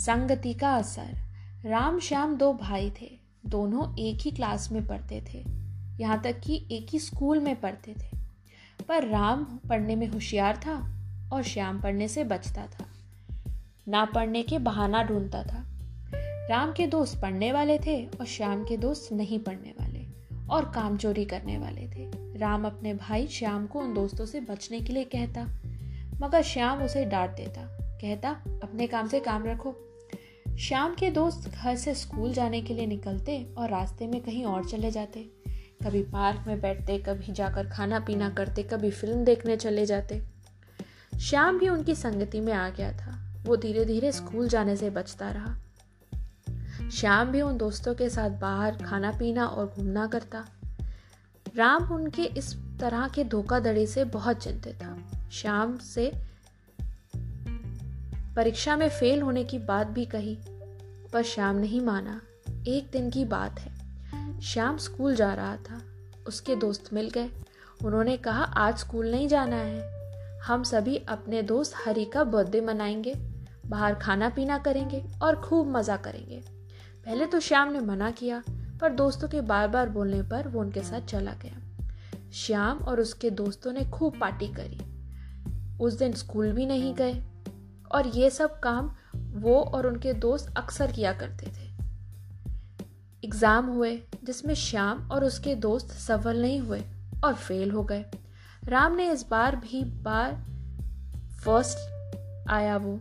संगति का असर। राम श्याम दो भाई थे। दोनों एक ही क्लास में पढ़ते थे। यहाँ तक कि एक ही स्कूल में पढ़ते थे। पर राम पढ़ने में होशियार था और श्याम पढ़ने से बचता था। ना पढ़ने के बहाना ढूंढता था। राम के दोस्त पढ़ने वाले थे और श्याम के दोस्त नहीं पढ़ने वाले और काम चोरी करने वाले थे। राम अपने भाई श्याम को उन दोस्तों से बचने के लिए कहता, मगर श्याम उसे डांट देता। कहता, अपने काम से काम रखो। शाम के दोस्त घर से स्कूल जाने के लिए निकलते और रास्ते में कहीं और चले जाते। कभी पार्क में बैठते, कभी जाकर खाना पीना करते, कभी फ़िल्म देखने चले जाते। श्याम भी उनकी संगति में आ गया था। वो धीरे धीरे स्कूल जाने से बचता रहा। श्याम भी उन दोस्तों के साथ बाहर खाना पीना और घूमना करता। राम उनके इस तरह के धोखाधड़ी से बहुत चिंतित था। श्याम से परीक्षा में फेल होने की बात भी कही, पर श्याम नहीं माना, एक दिन की बात है। श्याम स्कूल जा रहा था। उसके दोस्त मिल गए। उन्होंने कहा, आज स्कूल नहीं जाना है। हम सभी अपने दोस्त हरी का बर्थडे मनाएँगे। बाहर खाना पीना करेंगे और खूब मज़ा करेंगे। पहले तो श्याम ने मना किया, पर दोस्तों के बार बार बोलने पर वो उनके साथ चला गया। श्याम और उसके दोस्तों ने खूब पार्टी करी। उस दिन स्कूल भी नहीं गए। और ये सब काम वो और उनके दोस्त अक्सर किया करते थे। एग्ज़ाम हुए, जिसमें श्याम और उसके दोस्त सफल नहीं हुए और फेल हो गए। राम ने इस बार भी बार फ़र्स्ट आया वो।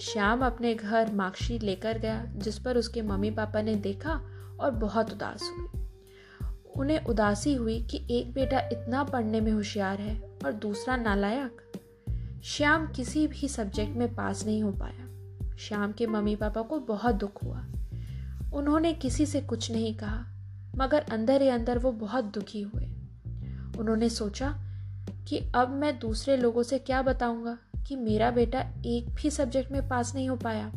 श्याम अपने घर मार्कशीट लेकर गया, जिस पर उसके मम्मी पापा ने देखा और बहुत उदास हुए। उन्हें उदासी हुई कि एक बेटा इतना पढ़ने में होशियार है और दूसरा नालायक। श्याम किसी भी सब्जेक्ट में पास नहीं हो पाया। श्याम के मम्मी पापा को बहुत दुख हुआ। उन्होंने किसी से कुछ नहीं कहा, मगर अंदर ही अंदर वो बहुत दुखी हुए। उन्होंने सोचा कि अब मैं दूसरे लोगों से क्या बताऊँगा कि मेरा बेटा एक भी सब्जेक्ट में पास नहीं हो पाया।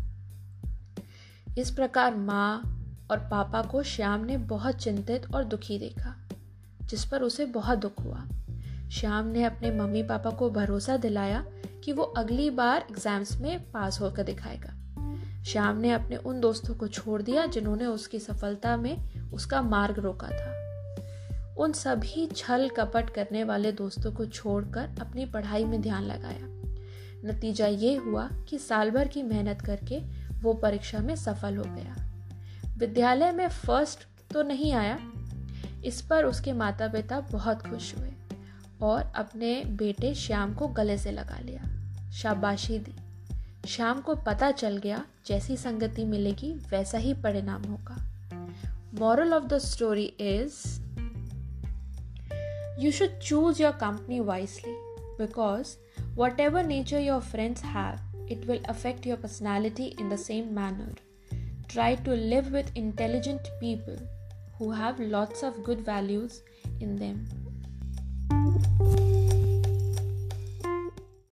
इस प्रकार माँ और पापा को श्याम ने बहुत चिंतित और दुखी देखा, जिस पर उसे बहुत दुख हुआ। श्याम ने अपने मम्मी पापा को भरोसा दिलाया कि वो अगली बार एग्ज़ाम्स में पास होकर दिखाएगा। श्याम ने अपने उन दोस्तों को छोड़ दिया जिन्होंने उसकी सफलता में उसका मार्ग रोका था। उन सभी छल कपट करने वाले दोस्तों को छोड़कर अपनी पढ़ाई में ध्यान लगाया। नतीजा ये हुआ कि साल भर की मेहनत करके वो परीक्षा में सफल हो गया। विद्यालय में फ़र्स्ट तो नहीं आया। इस पर उसके माता पिता बहुत खुश हुए। और अपने बेटे श्याम को गले से लगा लिया। शाबाशी दी। शाम को पता चल गया, जैसी संगति मिलेगी, वैसा ही परिणाम होगा। Moral of the story is you should choose your company wisely because whatever nature your friends have it will affect your personality in the same manner try to live with intelligent people who have lots of good values in them. Bye.